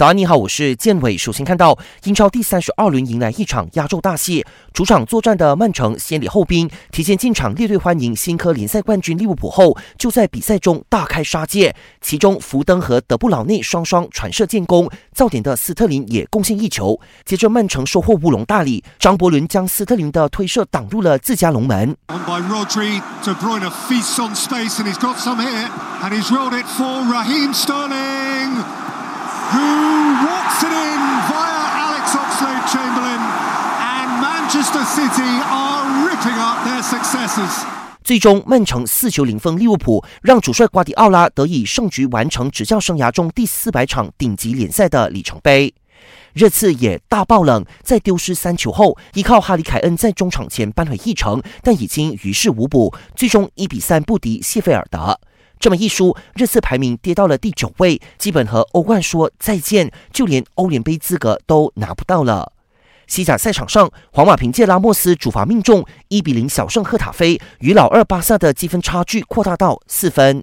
早安，你好，我是建伟。首先看到英超第三十二轮迎来一场压轴大戏，主场作战的曼城先礼后兵，提前进场列队欢迎新科联赛冠军利物浦后，就在比赛中大开杀戒。其中福登和德布劳内双双传射建功，造点的斯特林也贡献一球。接着曼城收获乌龙大礼，张伯伦将斯特林的推射挡入了自家龙门。who Mr City are ripping up their successes. 最终，曼城四球零封利物浦，让主帅瓜迪奥拉得以胜局完成执教生涯中第四百场顶级联赛的里程碑。热刺也大爆冷，在丢失三球后，依靠哈里凯恩在中场前扳回一城，但已经于事无补，最终一比三不敌谢菲尔德。这么一输，热刺排名跌到了第九位，基本和欧冠说再见，就连欧联杯资格都拿不到了。西甲赛场上，皇马凭借拉莫斯主罚命中，一比零小胜赫塔菲，与老二巴萨的积分差距扩大到四分。